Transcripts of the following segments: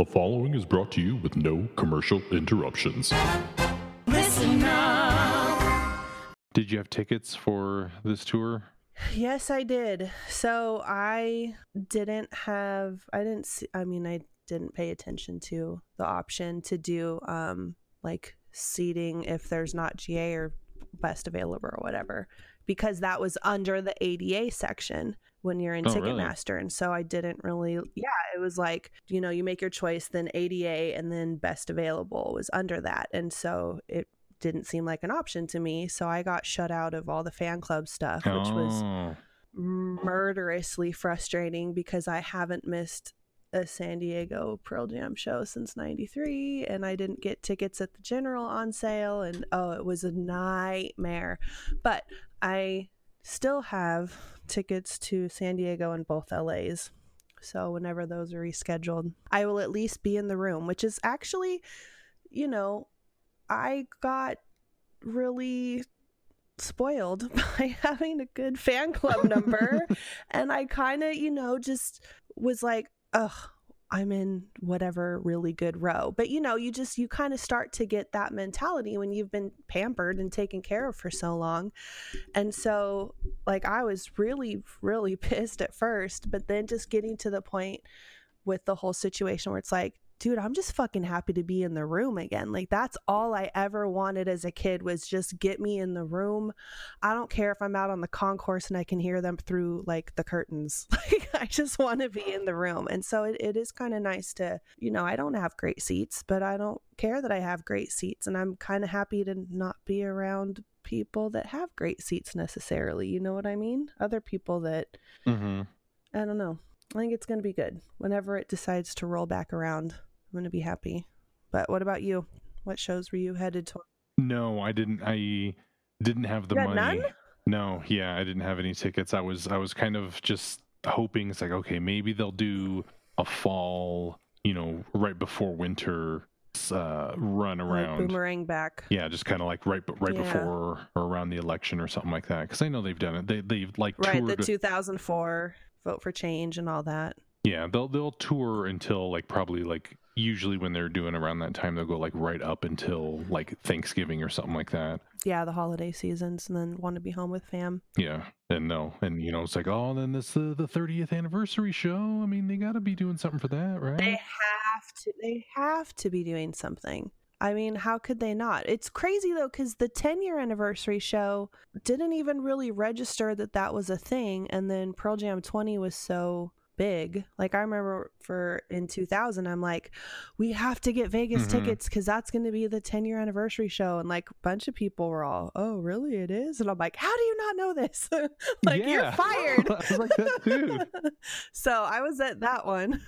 The following is brought to you with no commercial interruptions. Listen up. Did you have tickets for this tour? Yes, I did. So I didn't have, I didn't see, I mean, I didn't pay attention to the option to do um like seating if there's not GA or best available or whatever because that was under the ADA section when you're in Oh, really? Ticketmaster. And so I didn't really, yeah, it was like, you know, you make your choice, then ADA and then best available was under that. And so it didn't seem like an option to me. So I got shut out of all the fan club stuff, which was Oh, murderously frustrating because I haven't missed a San Diego Pearl Jam show since 93 and I didn't get tickets at the general on sale and oh it was a nightmare but I still have tickets to San Diego and both LAs so whenever those are rescheduled I will at least be in the room which is actually you know I got really spoiled by having a good fan club number. And I kind of, you know, just was like, ugh, I'm in whatever really good row. But you know, you just you kind of start to get that mentality when you've been pampered and taken care of for so long. And so like I was really really pissed at first, but then just getting to the point with the whole situation where it's like dude, I'm just fucking happy to be in the room again. Like that's all I ever wanted as a kid was just get me in the room. I don't care if I'm out on the concourse and I can hear them through like the curtains. Like I just want to be in the room. And so it, it is kind of nice to, you know, I don't have great seats, but I don't care that I have great seats. And I'm kind of happy to not be around people that have great seats necessarily. You know what I mean? Other people that mm-hmm. I don't know. I think it's going to be good. Whenever it decides to roll back around, I'm going to be happy. But what about you? What shows were you headed to? No, I didn't. I didn't have the money. none? No, yeah, I didn't have any tickets. I was I was kind of just hoping it's like okay, maybe they'll do a fall, you know, right before winter uh, run Like around. boomerang back. Yeah, just kind of like right right Yeah. before or around the election or something like that. Because I know they've done it. They they've like Right, the 2004 vote for change and all that. Yeah, they'll they'll tour until like probably like usually when they're doing around that time they'll go like right up until like Thanksgiving or something like that. Yeah, the holiday seasons, and then want to be home with fam. Yeah, and no, and you know it's like oh then this the the thirtieth anniversary show. I mean they got to be doing something for that, right? They have to. They have to be doing something. I mean, how could they not? It's crazy though, because the 10 year anniversary show didn't even really register that that was a thing, and then Pearl Jam 20 was so big. Like I remember for in 2000, I'm like, we have to get Vegas Mhm. tickets because that's going to be the 10 year anniversary show, and like a bunch of people were all, oh really, it is, and I'm like, how do you not know this? like you're fired. I was like that too. so I was at that one.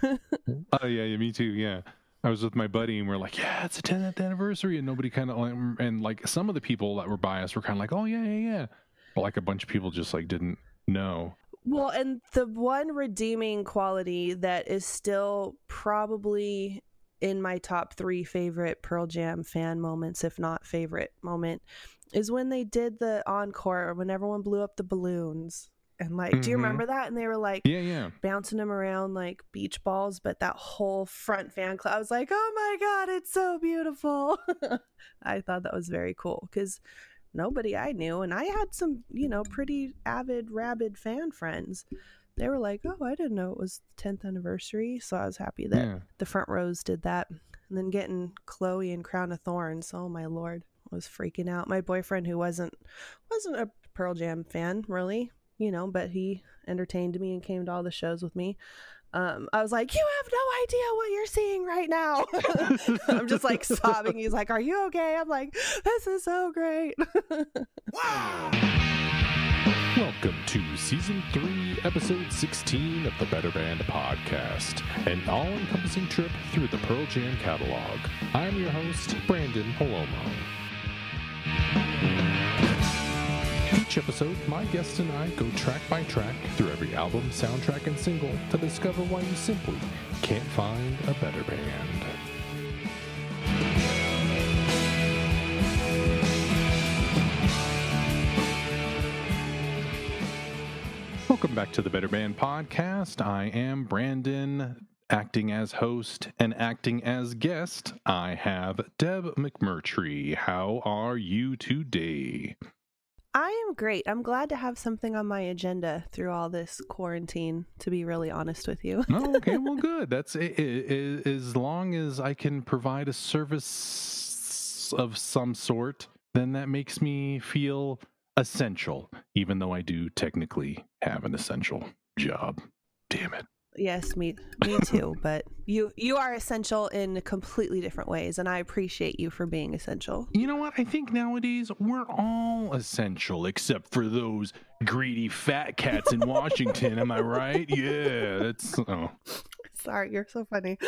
Oh yeah, yeah, me too. Yeah, I was with my buddy and we're like, yeah, it's the 10th anniversary, and nobody kind of and like some of the people that were us were kind of like, oh yeah, yeah, yeah, but like a bunch of people just like didn't know. Well, and the one redeeming quality that is still probably in my top three favorite Pearl Jam fan moments, if not favorite moment, is when they did the encore when everyone blew up the balloons. And like, do you Mhm. remember that? And they were like Yeah, yeah. bouncing them around like beach balls, but that whole front fan club, I was like, oh my God, it's so beautiful. I thought that was very cool because nobody I knew, and I had some, you know, pretty avid, rabid fan friends. They were like, oh, I didn't know it was the 10th anniversary. So I was happy that Yeah. the front rows did that. And then getting Chloe and Crown of Thorns, oh my lord, I was freaking out. My boyfriend, who wasn't wasn't a Pearl Jam fan, really, you know, but he entertained me and came to all the shows with me. Um, I was like, you have no idea what you're seeing right now. I'm just like sobbing. He's like, Are you okay? I'm like, This is so great. Welcome to Season 3, Episode 16 of the Better Band Podcast, an all encompassing trip through the Pearl Jam catalog. I'm your host, Branden Palomo. Each episode, my guest and I go track by track through every album, soundtrack, and single to discover why you simply can't find a better band. Welcome back to the Better Band Podcast. I am Branden. acting as host and acting as guest, I have Deb McMurtrey. How are you today? I am great. I'm glad to have something on my agenda through all this quarantine, to be really honest with you. oh, okay, well, good. That's i- i- i- as long as I can provide a service of some sort, then that makes me feel essential, even though I do technically have an essential job. Damn it. Yes, me me too, but you you are essential in completely different ways and I appreciate you for being essential. You know what? I think nowadays we're all essential, except for those greedy fat cats in Washington. Am I right? Yeah, that's. Oh. Sorry, you're so funny.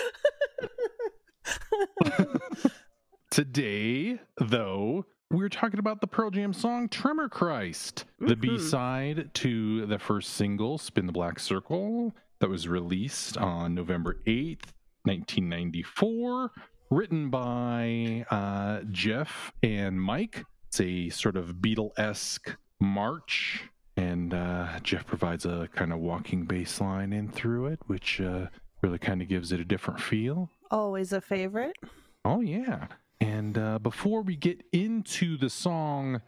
Today, though, we're talking about the Pearl Jam song Tremor Christ, the Mhm. B side to the first single, Spin the Black Circle, that was released on November 8th, 1994. Written by uh, Jeff and Mike. It's a sort of Beatle esque march. And uh, Jeff provides a kind of walking bass line in through it, which uh, really kind of gives it a different feel. Always a favorite. Oh, yeah. And uh, before we get into the song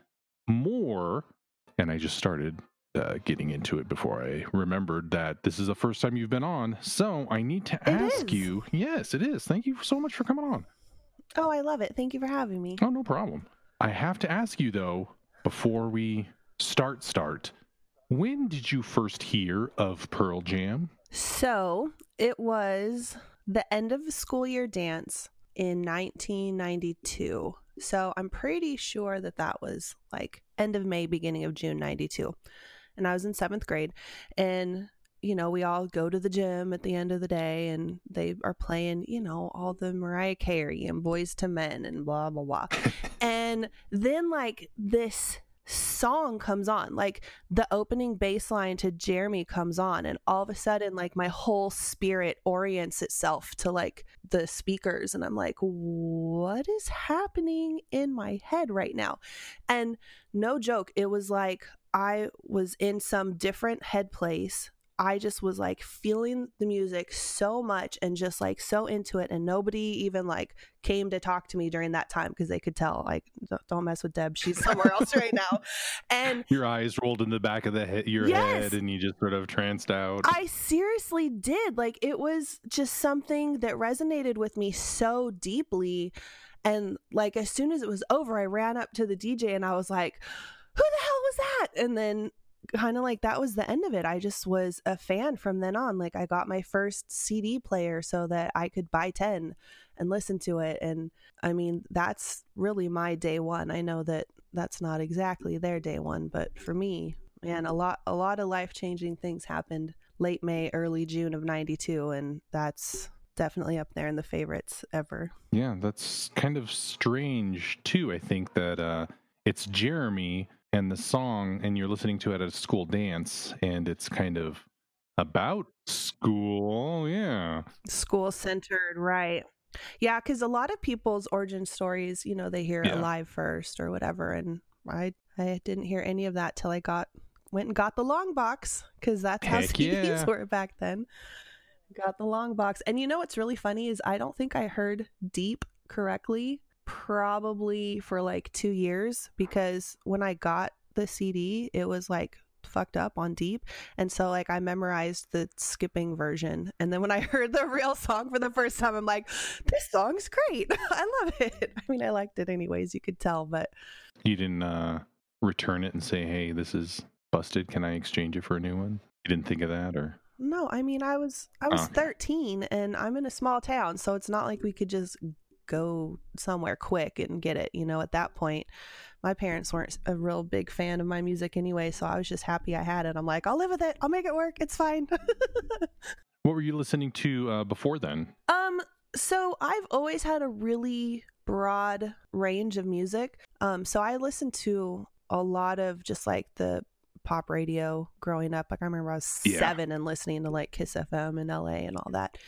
more, and I just started uh, getting into it before I remembered that this is the first time you've been on. So I need to ask you. Yes, it is. Thank you so much for coming on. Oh, I love it. Thank you for having me. Oh, no problem. I have to ask you, though, before we start, start, when did you first hear of Pearl Jam? So it was the end of the school year dance in 1992. So I'm pretty sure that that was like end of May, beginning of June 92. And I was in seventh grade. And, you know, we all go to the gym at the end of the day and they are playing, you know, all the Mariah Carey and Boyz II Men and blah, blah, blah. and then, like, this song comes on like the opening bass line to jeremy comes on and all of a sudden like my whole spirit orients itself to like the speakers and i'm like what is happening in my head right now and no joke it was like i was in some different head place I just was like feeling the music so much and just like so into it and nobody even like came to talk to me during that time because they could tell like "Don't- mess with Deb she's somewhere else right now and Your eyes rolled in the back of the he- your Yes. head and you just sort of tranced out. I seriously did. Like it was just something that resonated with me so deeply. And like as soon as it was over, I ran up to the DJ and I was like, who the hell was that? And then kind of like that was the end of it. I just was a fan from then on. Like I got my first CD player so that I could buy 10 and listen to it. And I mean, that's really my day one. I know that that's not exactly their day one, but for me, man, a lot a lot of life-changing things happened late May, early June of 92 and that's definitely up there in the favorites ever. Yeah, that's kind of strange too. I think that uh, it's Jeremy and the song, and you're listening to it at a school dance, and it's kind of about school. Yeah. School centered, right. Yeah, cuz a lot of people's origin stories, you know, they hear Yeah. it live first or whatever and I I didn't hear any of that till I got went and got the long box cuz that's how Heck CDs yeah. were back then. Got the long box. And you know what's really funny is I don't think I heard deep correctly probably for like 2 years because when I got the CD, it was like fucked up on deep and so like I memorized the skipping version and then when I heard the real song for the first time I'm like this song's great I love it I mean I liked it anyways you could tell but You didn't uh, return it and say, "Hey, this is busted. Can I exchange it for a new one?" You didn't think of that, or no I mean I was I was Oh. 13 and I'm in a small town so it's not like we could just go somewhere quick and get it you know at that point my parents weren't a real big fan of my music anyway so I was just happy I had it I'm like I'll live with it I'll make it work it's fine what were you listening to uh, before then? Um, so I've always had a really broad range of music. Um, so I listened to a lot of just like the pop radio growing up. Like I remember I was Yeah. seven and listening to like KIIS FM in LA and all that.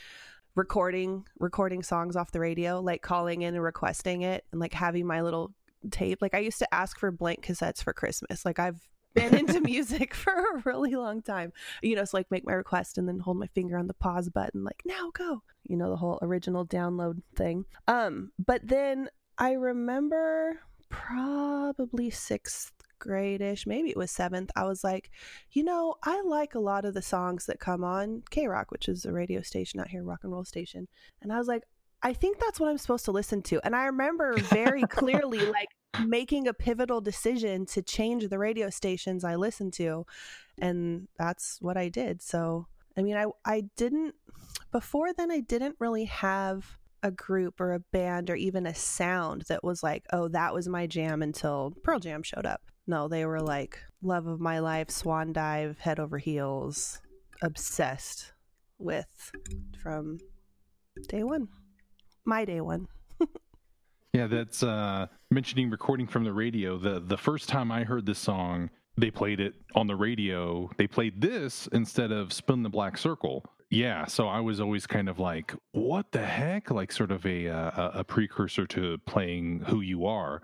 Recording recording songs off the radio, like calling in and requesting it and like having my little tape. Like I used to ask for blank cassettes for Christmas. Like I've been into music for a really long time. You know, it's like make my request and then hold my finger on the pause button, like now go. You know, the whole original download thing. Um, but then I remember probably sixth grade-ish maybe it was seventh i was like you know i like a lot of the songs that come on KROQ which is a radio station out here rock and roll station and i was like i think that's what i'm supposed to listen to and i remember very clearly like making a pivotal decision to change the radio stations i listened to and that's what i did so i mean i i didn't before then i didn't really have a group or a band or even a sound that was like, oh, that was my jam until Pearl Jam showed up. No, they were like love of my life, swan dive, head over heels, obsessed with from day one. My day one. Yeah, that's uh mentioning recording from the radio. The the first time I heard this song, they played it on the radio. They played this instead of Spin the Black Circle. Yeah, so I was always kind of like, what the heck? Like sort of a uh, a precursor to playing Who You Are.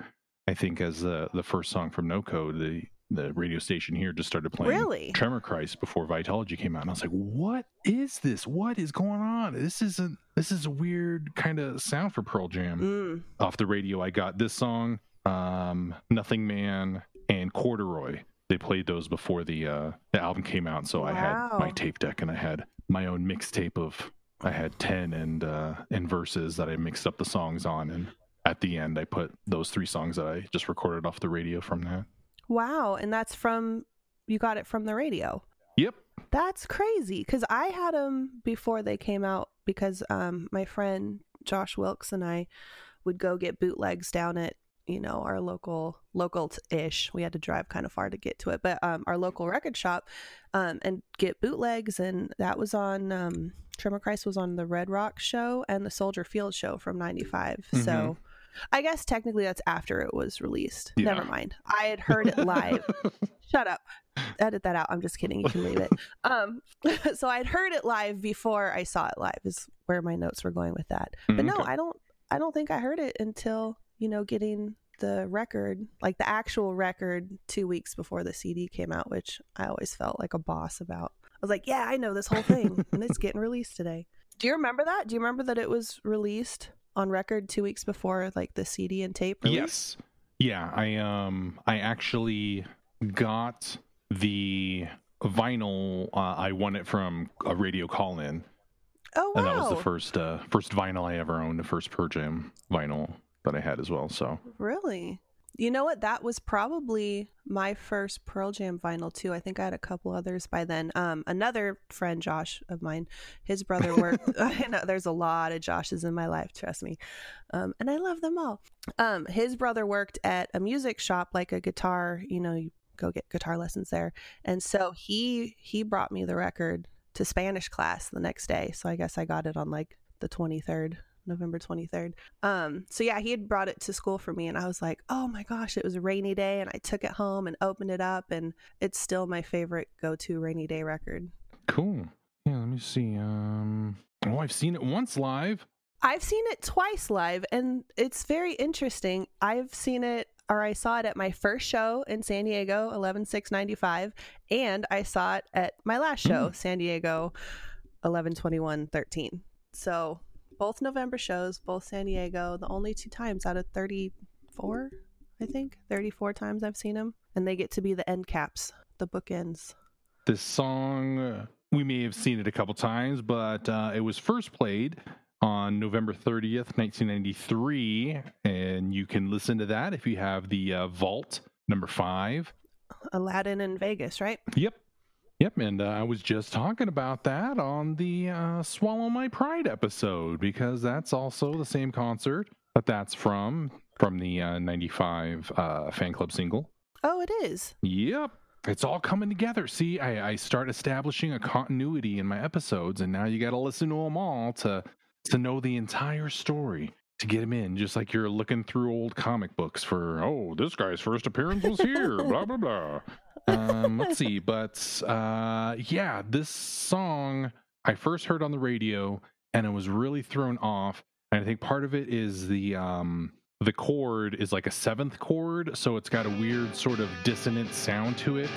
I think as the the first song from No Code, the the radio station here just started playing Really? Tremor Christ before Vitology came out, and I was like, "What is this? What is going on? This isn't. This is a weird kind of sound for Pearl Jam." Mm. Off the radio, I got this song, um, "Nothing Man," and "Corduroy." They played those before the uh, the album came out, so I had my tape deck and I had my own mixtape of. I had ten and uh, and Vs. that I mixed up the songs on, and at the end, I put those three songs that I just recorded off the radio from that. Wow. And that's from, you got it from the radio. Yep. That's crazy because I had them before they came out because um, my friend Josh Wilkes and I would go get bootlegs down at you know our local local ish. We had to drive kind of far to get to it, but um, our local record shop um, and get bootlegs, and that was on um, Tremor Christ was on the Red Rock show and the Soldier Field show from '95. So. I guess technically that's after it was released. Yeah. Never mind. I had heard it live. Shut up. Edit that out. I'm just kidding. You can leave it. Um, so I'd heard it live before I saw it live. Is where my notes were going with that. But no, I don't. I don't think I heard it until you know getting the record, like the actual record, two weeks before the CD came out, which I always felt like a boss about. I was like, yeah, I know this whole thing, and it's getting released today. Do you remember that? Do you remember that it was released on record two weeks before like the CD and tape release? Yes. Yeah, I um I actually got the vinyl uh, I won it from a radio call in Oh wow. and that was the first uh first vinyl I ever owned, the first Pearl Jam vinyl that I had as well. So Really? You know what? That was probably my first Pearl Jam vinyl too. I think I had a couple others by then. Um, another friend, Josh of mine, his brother worked. I know there's a lot of Joshes in my life. Trust me, um, and I love them all. Um, his brother worked at a music shop, like a guitar. You know, you go get guitar lessons there, and so he he brought me the record to Spanish class the next day. So I guess I got it on like the 23rd. November 23rd. Um, so yeah, he had brought it to school for me and I was like, "Oh my gosh, it was a rainy day and I took it home and opened it up and it's still my favorite go-to rainy day record." cool. Yeah, let me see. Um oh I've seen it once live. I've seen it twice live and it's very interesting. I've seen it or I saw it at my first show in San Diego, 11/6/95, and I saw it at my last show, San Diego, 11/21/13. So, both November shows, both San Diego, the only two times out of 34, I think, 34 times I've seen them, and they get to be the end caps, the bookends. This song we may have seen it a couple times, but uh, it was first played on November 30th, 1993, and you can listen to that if you have the uh, Vault number 5. Aladdin in Vegas, right? Yep. Yep, and uh, I was just talking about that on the uh, Swallow My Pride episode because that's also the same concert that that's from from the uh, 95 uh, fan club single. Oh, it is. Yep. It's all coming together. See, I, I start establishing a continuity in my episodes, and now you got to listen to them all to to know the entire story to get them in. Just like you're looking through old comic books for, oh, this guy's first appearance was here, blah blah blah. Um, let's see, but uh, yeah, this song I first heard on the radio, and it was really thrown off. And I think part of it is the um, the chord is like a seventh chord, so it's got a weird sort of dissonant sound to it.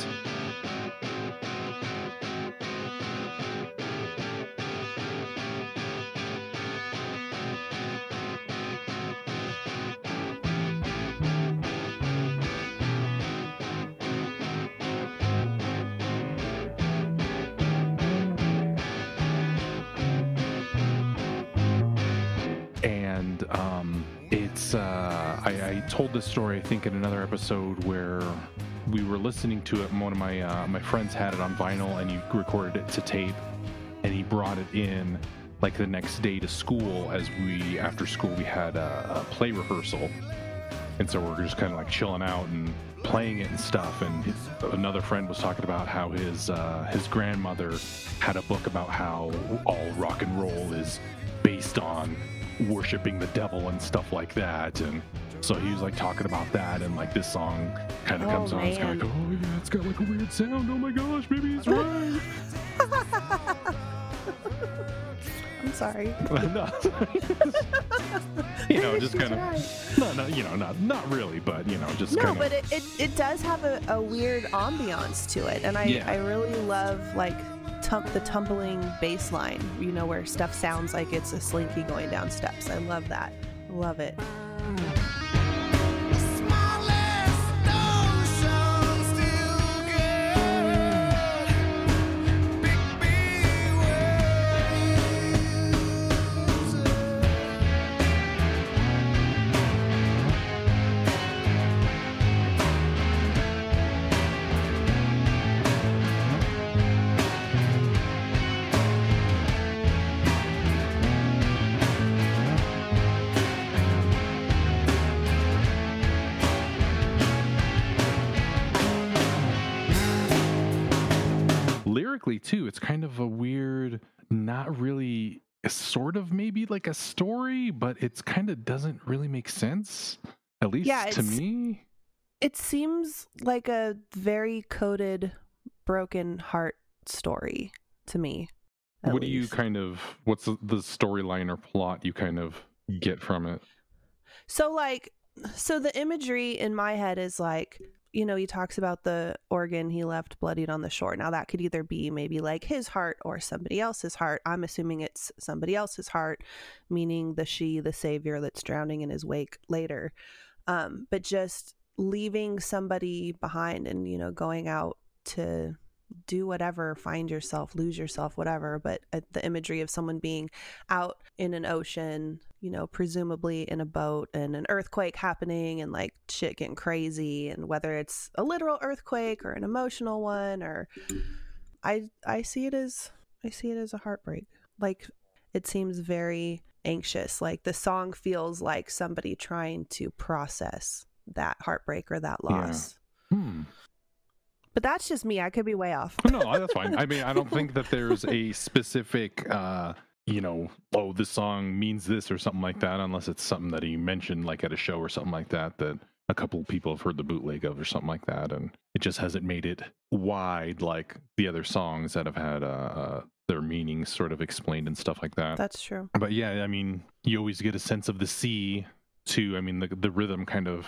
Told this story I think in another episode where we were listening to it. One of my uh, my friends had it on vinyl, and he recorded it to tape, and he brought it in like the next day to school. As we after school we had a, a play rehearsal, and so we're just kind of like chilling out and playing it and stuff. And his, another friend was talking about how his uh, his grandmother had a book about how all rock and roll is based on worshiping the devil and stuff like that and so he was like talking about that and like this song kind of Oh, comes on it's kind of like oh yeah it's got like a weird sound oh my gosh maybe he's right I'm sorry. No. you know just kind of no no you know not not really but you know just No, kind but it, it, it does have a, a weird ambiance to it. And I, Yeah. I really love like tum- the tumbling bass line, you know, where stuff sounds like it's a slinky going down steps. I love that. Love it. lyrically sort of maybe like a story but it's kind of doesn't really make sense at least Yeah, to me It seems like a very coded broken heart story to me. at what do you kind of what's the storyline or plot you kind of get from it So like so the imagery in my head is like you know he talks about the organ he left bloodied on the shore. Now that could either be maybe like his heart or somebody else's heart. I'm assuming it's somebody else's heart, meaning the she, the savior that's drowning in his wake later. Um but just leaving somebody behind and you know going out to do whatever, find yourself, lose yourself, whatever. But uh, the imagery of someone being out in an ocean, you know, presumably in a boat and an earthquake happening and like shit getting crazy and whether it's a literal earthquake or an emotional one or I I see it as I see it as a heartbreak. Like it seems very anxious. Like the song feels like somebody trying to process that heartbreak or that Yeah. loss. hmm But that's just me. I could be way off. no that's fine i mean i don't think that there's a specific uh you know oh this song means this or something like that unless it's something that he mentioned like at a show or something like that that a couple of people have heard the bootleg of or something like that and it just hasn't made it wide like the other songs that have had uh, uh their meanings sort of explained and stuff like that. That's true. but yeah i mean you always get a sense of the sea too. I mean the the rhythm kind of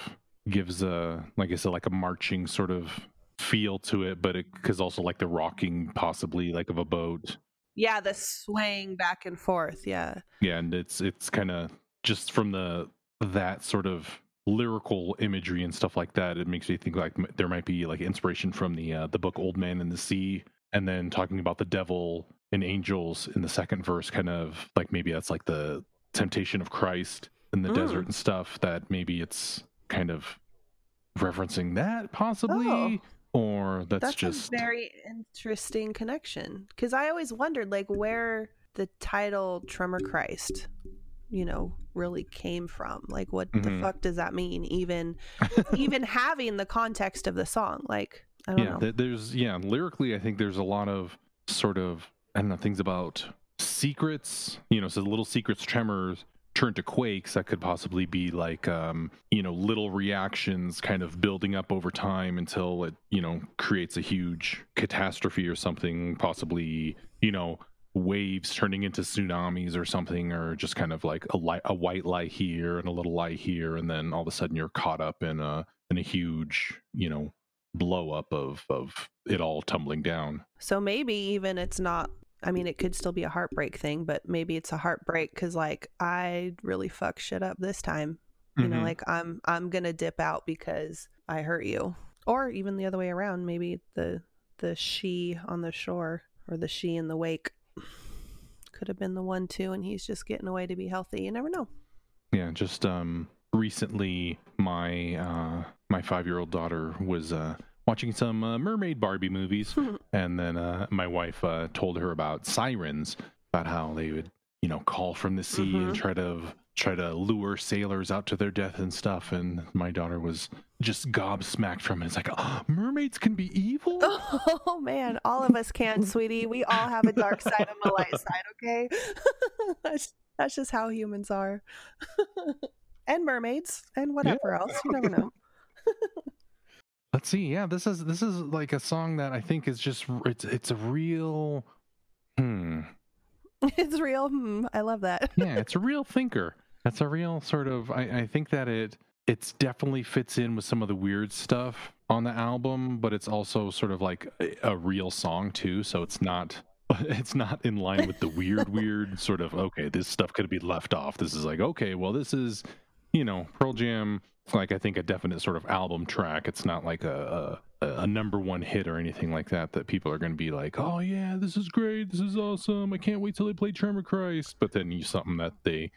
gives a like i said like a marching sort of feel to it but it because also like the rocking possibly like of a boat Yeah, the swaying back and forth. Yeah. yeah and it's it's kind of just from the that sort of lyrical imagery and stuff like that it makes me think like there might be like inspiration from the uh, the book old man in the sea and then talking about the devil and angels in the second verse kind of like maybe that's like the temptation of christ in the Mm. desert and stuff that maybe it's kind of referencing that possibly or that's, That's just a very interesting connection because I always wondered like where the title Tremor Christ, you know, really came from. Like, what Mhm. the fuck does that mean? Even, even having the context of the song, like, I don't yeah know. th- there's yeah lyrically i think there's a lot of sort of i don't know things about secrets you know so little secrets tremors turn to quakes that could possibly be like um you know little reactions kind of building up over time until it you know creates a huge catastrophe or something possibly you know waves turning into tsunamis or something, or just kind of like a light, a white light here and a little light here, and then all of a sudden you're caught up in a in a huge, you know, blow up of of it all tumbling down. So maybe even it's not. I mean, it could still be a heartbreak thing, but maybe it's a heartbreak because like I really fuck shit up this time. You know, Mhm. like I'm I'm gonna dip out because I hurt you, or even the other way around. Maybe the the she on the shore or the she in the wake could have been the one too, and he's just getting away to be healthy. You never know. Yeah, just um recently my uh my 5-year-old daughter was uh watching some uh, mermaid Barbie movies and then uh my wife uh told her about sirens about how they would, you know, call from the sea and Mhm. try to try to lure sailors out to their death and stuff and my daughter was just gobsmacked from it. It's like, oh, mermaids can be evil? Oh man, all of us can, sweetie. We all have a dark side and a light side, okay? that's that's just how humans are. and mermaids and whatever else. You never know. Let's see. Yeah, this is this is like a song that I think is just it's it's a real hmm it's real. Hmm, I love that. yeah, it's a real thinker. That's a real sort of. I, I think that it it's definitely fits in with some of the weird stuff on the album, but it's also sort of like a, a real song too. So it's not it's not in line with the weird weird sort of. Okay, this stuff could be left off. This is like okay, well this is you know Pearl Jam. Like I think a definite sort of album track. It's not like a, a a number one hit or anything like that that people are going to be like, oh yeah, this is great, this is awesome. I can't wait till they play Tremor Christ. But then you something that they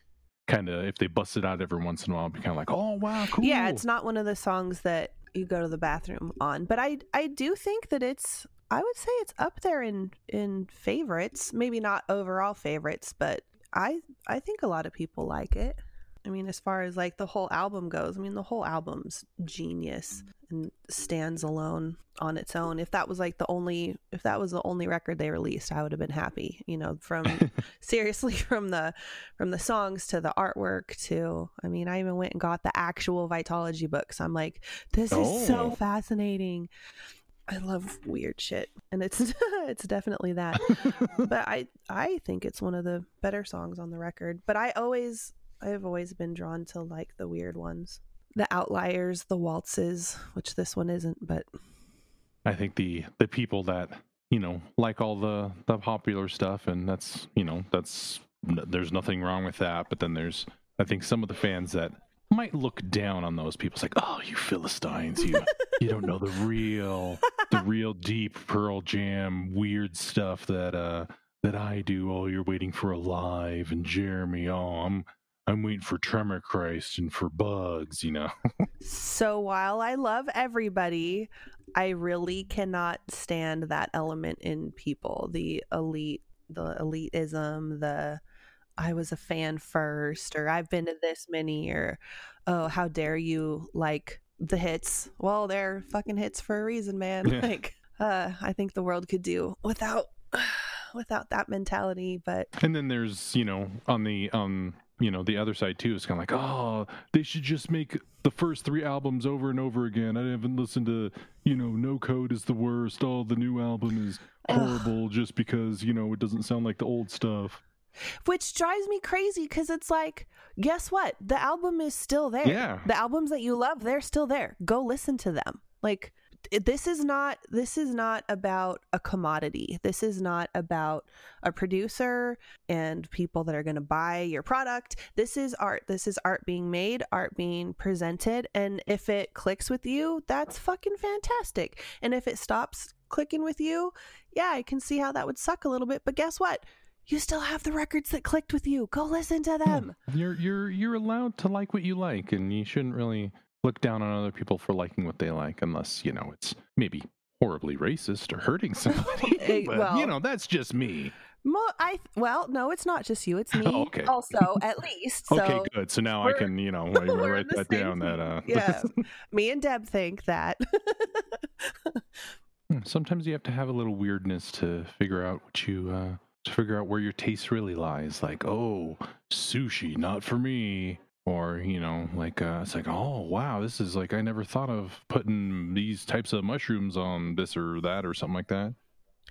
kind of if they bust it out every once in a while, be kind of like, oh wow, cool. Yeah, it's not one of the songs that you go to the bathroom on, but I I do think that it's I would say it's up there in in favorites. Maybe not overall favorites, but I I think a lot of people like it. I mean, as far as like the whole album goes, I mean, the whole album's genius and stands alone on its own. If that was like the only, if that was the only record they released, I would have been happy. You know, from seriously from the from the songs to the artwork to, I mean, I even went and got the actual Vitology books. I'm like, this is so Oh. fascinating. I love weird shit, and it's it's definitely that but I I think it's one of the better songs on the record. But I always I've always been drawn to like the weird ones. The outliers, the waltzes, which this one isn't, but I think the the people that you know like all the the popular stuff, and that's you know that's there's nothing wrong with that. But then there's I think some of the fans that might look down on those people. It's like, oh, you Philistines, you you don't know the real the real deep Pearl Jam weird stuff that uh that I do. Oh, you're waiting for Alive and Jeremy. Oh, I'm I'm waiting for Tremor Christ and for Bugs. You know. so while I love everybody, I really cannot stand that element in people. The elite, the elitism, the I was a fan first, or I've been to this many, or oh, how dare you like the hits? Well, they're fucking hits for a reason, man. Yeah. Like, uh, I think the world could do without without that mentality, but And then there's, you know, on the um, you know, the other side too, it's kind of like, oh, they should just make the first three albums over and over again. I haven't listened to, you know, No Code is the worst. Oh, the new album is horrible just because, you know, it doesn't sound like the old stuff. which drives me crazy because it's like, guess what? The album is still there. Yeah. The albums that you love, they're still there. Go listen to them. Like this is not this is not about a commodity. This is not about a producer and people that are going to buy your product. This is art. This is art being made, art being presented, and if it clicks with you, that's fucking fantastic. And if it stops clicking with you, yeah, I can see how that would suck a little bit, but guess what? You still have the records that clicked with you. Go listen to them. You're you're you're allowed to like what you like and you shouldn't really look down on other people for liking what they like unless, you know, it's maybe horribly racist or hurting somebody. Eh, but, well- you know, that's just me. Mo- I well, no, it's not just you. It's me. Okay. Also, at least. So okay, good. So now I can, you know, write that down that uh yeah, me and Deb think that. Hmm, Sometimes you have to have a little weirdness to figure out what you uh to figure out where your taste really lies. Like, oh, sushi, not for me. Or, you know, like uh it's like, oh wow, this is like I never thought of putting these types of mushrooms on this or that or something like that.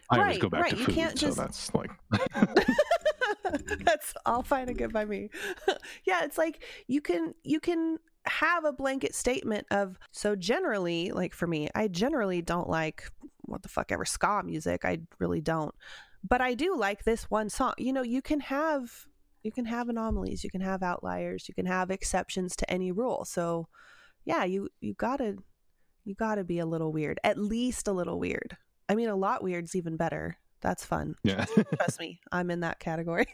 I always go back right, to you food, so just- that's like That's all fine and good by me. yeah, it's like you can you can have a blanket statement of so generally, like for me, I generally don't like what the fuck ever ska music. I really don't. But I do like this one song. You know, you can have you can have anomalies, you can have outliers, you can have exceptions to any rule. So yeah, you you gotta you gotta be a little weird. At least a little weird. I mean a lot weird's even better. That's fun. yeah. Trust me, I'm in that category.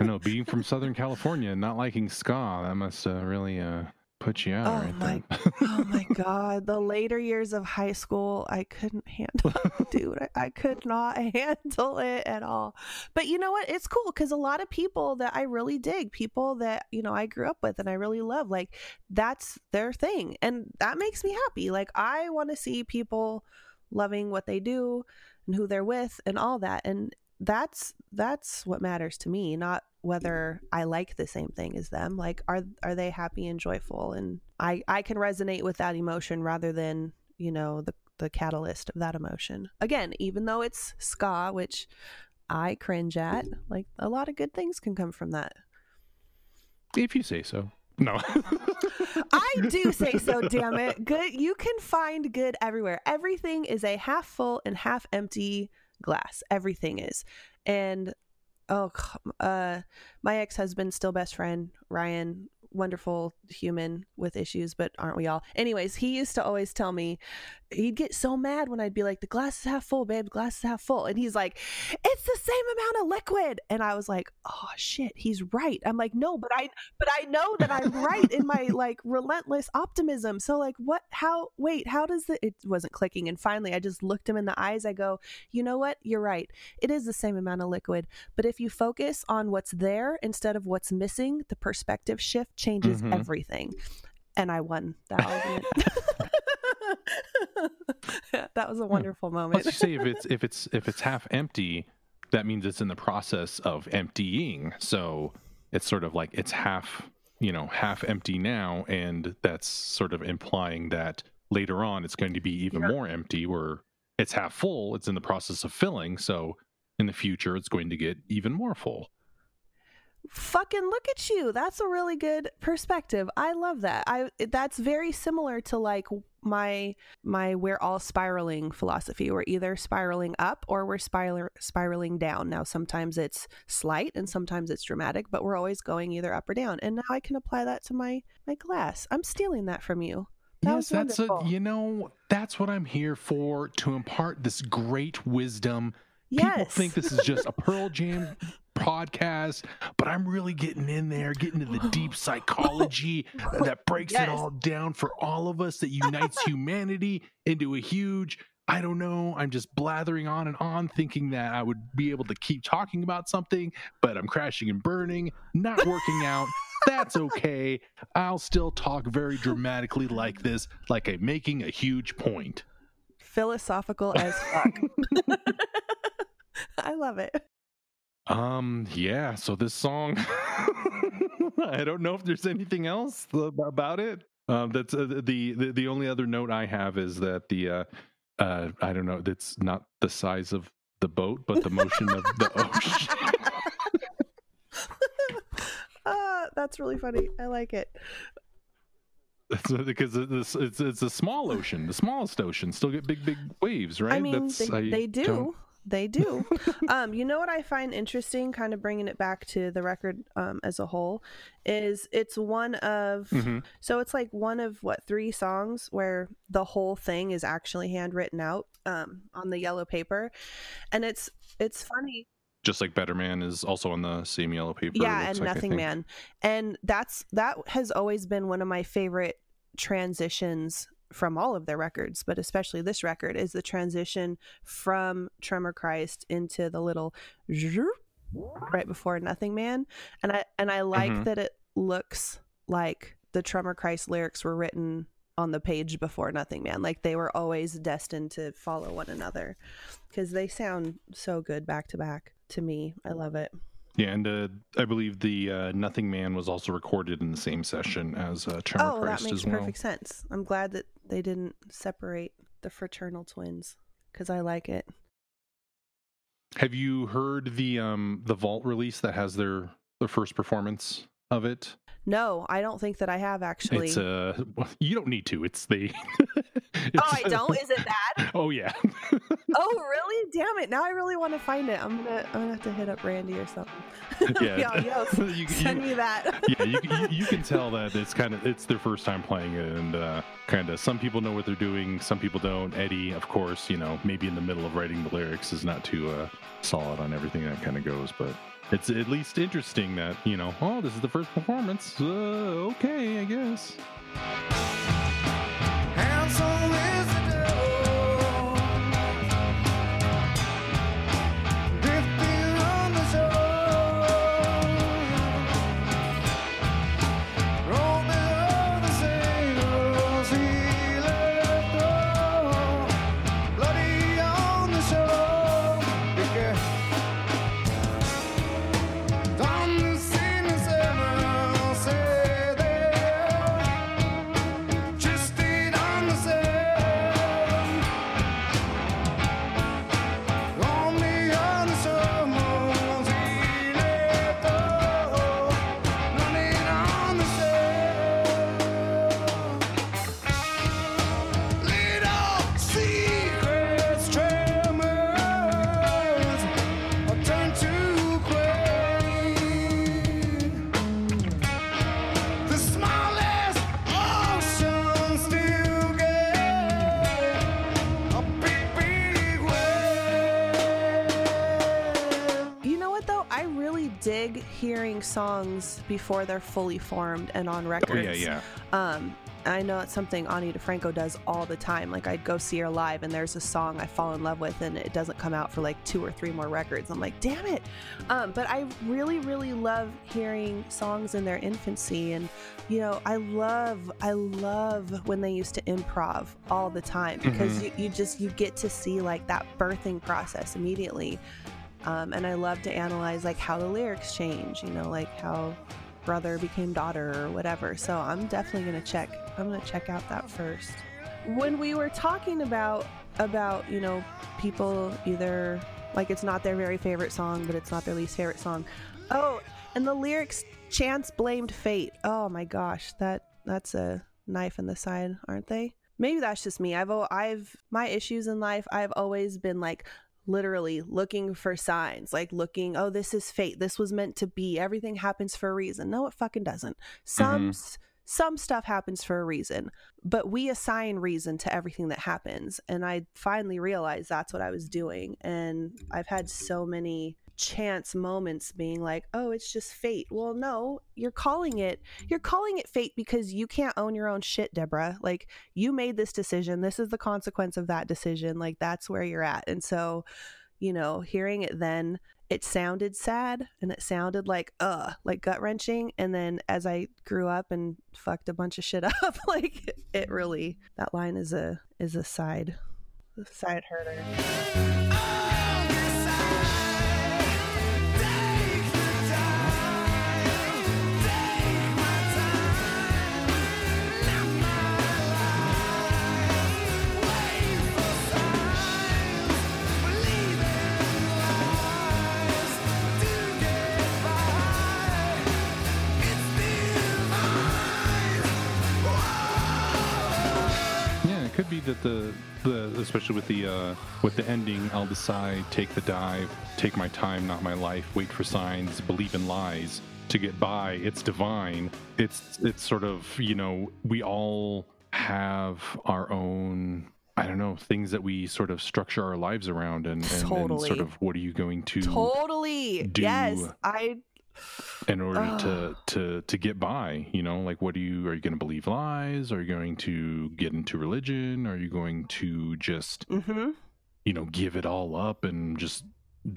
I know being from Southern California and not liking ska, that must uh, really uh, put you out Oh right my- oh my god, the later years of high school, I couldn't handle it, dude. I, I could not handle it at all. But you know what? It's cool because a lot of people that I really dig, people that you know I grew up with and I really love, like that's their thing, and that makes me happy. Like I want to see people loving what they do and who they're with and all that, and that's that's what matters to me, not whether I like the same thing as them. Like are are they happy and joyful and I I can resonate with that emotion rather than, you know, the the catalyst of that emotion. Again, even though it's ska, which I cringe at, like a lot of good things can come from that. if you say so. No. I do say so, damn it. Good you can find good everywhere. Everything is a half full and half empty glass. Everything is. And oh uh my ex-husband still best friend, Ryan, wonderful human with issues, but aren't we all? Anyways, he used to always tell me he'd get so mad when I'd be like, the glass is half full, babe, the glass is half full. And he's like, it's the same amount of liquid. And I was like, oh shit, he's right. I'm like, no, but I but I know that I'm right in my like relentless optimism. So like what how wait, how does the it wasn't clicking and finally I just looked him in the eyes. I go, "You know what? You're right. It is the same amount of liquid, but if you focus on what's there instead of what's missing, the perspective shift changes Mhm. everything." And I won that argument. that was a hmm. wonderful moment. Let's say if it's if it's if it's half empty, that means it's in the process of emptying. So it's sort of like it's half, you know, half empty now, and that's sort of implying that later on it's going to be even Yeah. more empty. Where it's half full, it's in the process of filling. So in the future, it's going to get even more full. fucking look at you that's a really good perspective i love that i that's very similar to like my my we're all spiraling philosophy. We're either spiraling up or we're spiral, spiraling down. Now sometimes it's slight and sometimes it's dramatic but we're always going either up or down. And now i can apply that to my my glass. I'm stealing that from you. That yes, that's a, you know that's what I'm here for to impart this great wisdom yes People think this is just a Pearl Jam podcast, but I'm really getting in there, getting to the deep psychology that breaks Yes. it all down for all of us, that unites humanity into a huge. I don't know. I'm just blathering on and on, thinking that I would be able to keep talking about something, but I'm crashing and burning, not working out. That's okay. I'll still talk very dramatically like this, like I'm making a huge point. philosophical as fuck i love it Um, yeah, so this song I don't know if there's anything else about it. Um that's uh, the, the the only other note I have is that the uh uh I don't know, that's not the size of the boat, but the motion of the ocean. Ah, that's really funny. I like it. Because it's it's it's a small ocean, the smallest ocean, still get big big waves, right? I mean, That's- they, I they do. They do. um, you know what I find interesting, kind of bringing it back to the record um, as a whole, is it's one of Mhm. so it's like one of what three songs where the whole thing is actually handwritten out um, on the yellow paper, and it's it's funny Just like Better Man is also on the same yellow paper. yeah and like, nothing man and that's that has always been one of my favorite transitions from all of their records but especially this record is the transition from tremor christ into the little right before nothing man. And i and i like Mhm. that it looks like the tremor christ lyrics were written on the page before nothing man. Like they were always destined to follow one another because they sound so good back to back to me. I love it Yeah, and uh, I believe the uh, Nothing Man was also recorded in the same session as uh, Tremor oh, Christ that makes well. perfect sense. I'm glad that they didn't separate the fraternal twins because I like it. Have you heard the um the Vault release that has their their first performance of it? No, I don't think that I have actually. It's uh you don't need to. It's the oh, I don't. Is it that? Oh yeah. oh, really? Damn it! Now I really want to find it. I'm gonna I'm gonna have to hit up Randy or something. Yeah. yo, yo, You- send you- me that. yeah, you, you, you can tell that it's kind of it's their first time playing it, and uh, kind of some people know what they're doing, some people don't. Eddie, of course, you know, maybe in the middle of writing the lyrics is not too uh, solid on everything that kind of goes, but it's at least interesting that you know, oh, this is the first performance. Uh, okay, I guess. Hearing songs before they're fully formed and on Oh yeah, yeah. Um, I know it's something Ani DiFranco does all the time. Like I'd go see her live, and there's a song I fall in love with, and it doesn't come out for like two or three more records. I'm like, damn it! Um, but I really, really love hearing songs in their infancy, and you know, I love, I love when they used to improv all the time because you, you just you get to see like that birthing process immediately. Um, and I love to analyze like how the lyrics change, you know, like how brother became daughter or whatever. So I'm definitely gonna check. I'm gonna check out that first. When we were talking about about you know people either like it's not their very favorite song, but it's not their least favorite song. Oh, and the lyrics chance blamed fate. Oh my gosh, that that's a knife in the side, aren't they? Maybe that's just me. I've I've my issues in life. I've always been like literally looking for signs, like looking, oh, this is fate. This was meant to be. Everything happens for a reason. No, it fucking doesn't. Some mm-hmm. s some stuff happens for a reason, but we assign reason to everything that happens. And I finally realized that's what I was doing. And I've had so many chance moments being like, oh, it's just fate. Well, no, you're calling it you're calling it fate because you can't own your own shit, Deborah. Like you made this decision. This is the consequence of that decision. Like that's where you're at. And so, you know, hearing it then, it sounded sad and it sounded like uh like gut wrenching. And then as I grew up and fucked a bunch of shit up, like it really that line is a is a side side herder. Yeah, could be that the the especially with the uh, with the ending, I'll decide, take the dive, take my time, not my life, wait for signs, believe in lies to get by. It's divine. It's it's sort of you know we all have our own. I don't know things that we sort of structure our lives around, and, and, and sort of what are you going to Totally. do- Yes. I in order to to to get by you know like what do you are you going to believe lies? Are you going to get into religion? Are you going to just mm-hmm. you know give it all up and just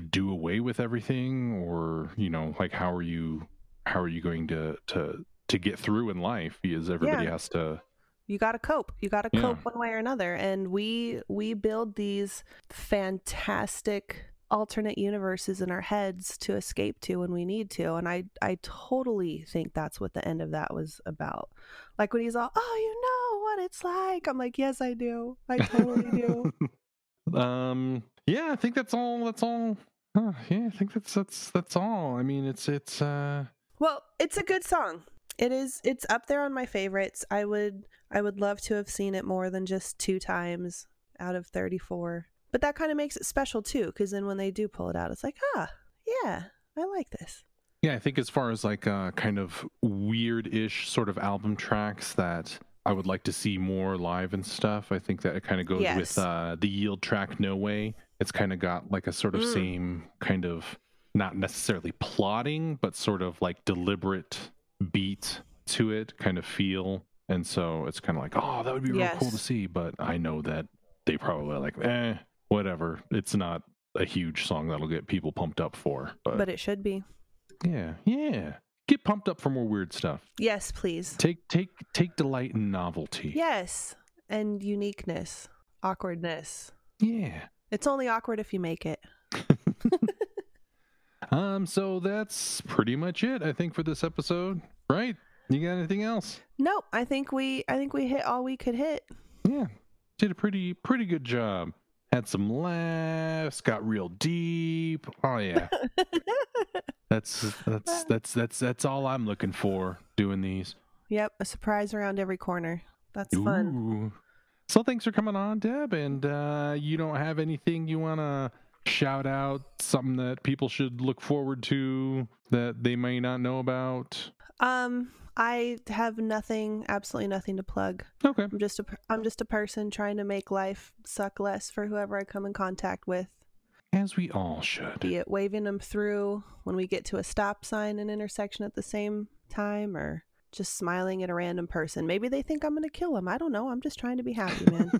do away with everything? Or you know like how are you how are you going to to to get through in life? Because everybody Yeah. has to you got to cope. You got to Yeah. cope one way or another. And we we build these fantastic alternate universes in our heads to escape to when we need to and i i totally think that's what the end of that was about like when he's all oh you know what it's like i'm like yes i do i totally do um yeah i think that's all that's all Huh, yeah, I think that's that's that's all. I mean, it's it's uh Well, it's a good song. It is it's up there on my favorites. I would I would love to have seen it more than just two times out of 34. But that kind of makes it special too cuz then when they do pull it out it's like, "Ah, yeah, I like this." yeah, I think as far as like uh kind of weird-ish sort of album tracks that I would like to see more live and stuff. I think that it kind of goes Yes. with uh the yield track No Way. It's kind of got like a sort of Mm. same kind of not necessarily plotting, but sort of like deliberate beat to it kind of feel. And so it's kind of like, oh, that would be real cool to see. But I know that they probably are like, eh, whatever. It's not a huge song that'll get people pumped up for. But, But it should be. yeah, yeah. Get pumped up for more weird stuff. Yes, please. Take take take delight in novelty. Yes, and uniqueness, awkwardness. Yeah. It's only awkward if you make it. Um, so that's pretty much it, I think, for this episode. Right? You got anything else? Nope, I think we I think we hit all we could hit. Yeah. Did a pretty pretty good job. Had some laughs, got real deep. Oh yeah. That's that's that's that's that's all I'm looking for doing these. yep, a surprise around every corner. That's fun. So thanks for coming on, Deb. And uh, you don't have anything you want to shout out, something that people should look forward to that they may not know about? Um, I have nothing, absolutely nothing to plug. Okay. I'm just a I'm just a person trying to make life suck less for whoever I come in contact with. As we all should. Be it waving them through when we get to a stop sign and intersection at the same time, or just smiling at a random person. Maybe they think I'm gonna kill them. I don't know. I'm just trying to be happy, man.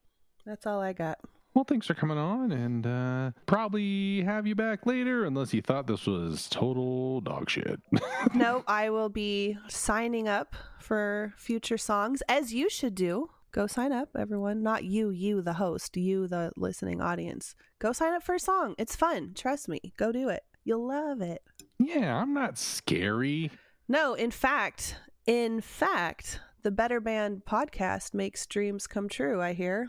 That's all I got. Well, thanks for coming on, and uh, probably have you back later, unless you thought this was total dog shit. no, I will be signing up for future songs, as you should do. Go sign up, everyone. Not you, you, the host, you, the listening audience. Go sign up for a song. It's fun. Trust me. Go do it. You'll love it. yeah, I'm not scary. No, in fact, in fact, the Better Band podcast makes dreams come true, I hear.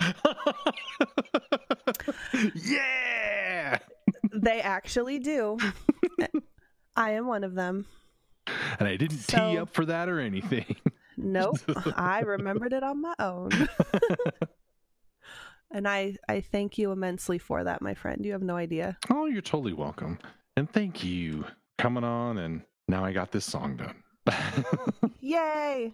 yeah. they actually do. I am one of them. And I didn't tee up for that or anything. Nope. I remembered it on my own. and I I thank you immensely for that, my friend. You have no idea. Oh, you're totally welcome. And thank you coming on and now I got this song done. Yay!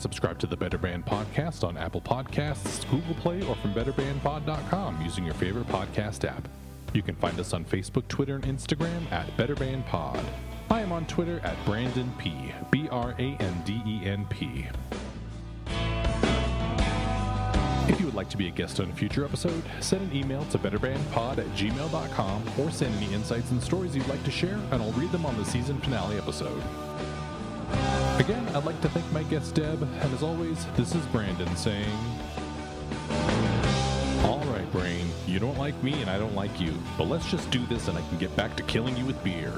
Subscribe to the Better Band podcast on Apple Podcasts, Google Play, or from betterbandpod.com using your favorite podcast app. You can find us on Facebook, Twitter, and Instagram at Better Band Pod. I am on Twitter at Branden P. B R A N D E N P. If you would like to be a guest on a future episode, send an email to betterbandpod at gmail.com or send any insights and stories you'd like to share, and I'll read them on the season finale episode. Again, I'd like to thank my guest Deb, and as always, this is Branden saying, All right, Brain, you don't like me and I don't like you, but let's just do this and I can get back to killing you with beer.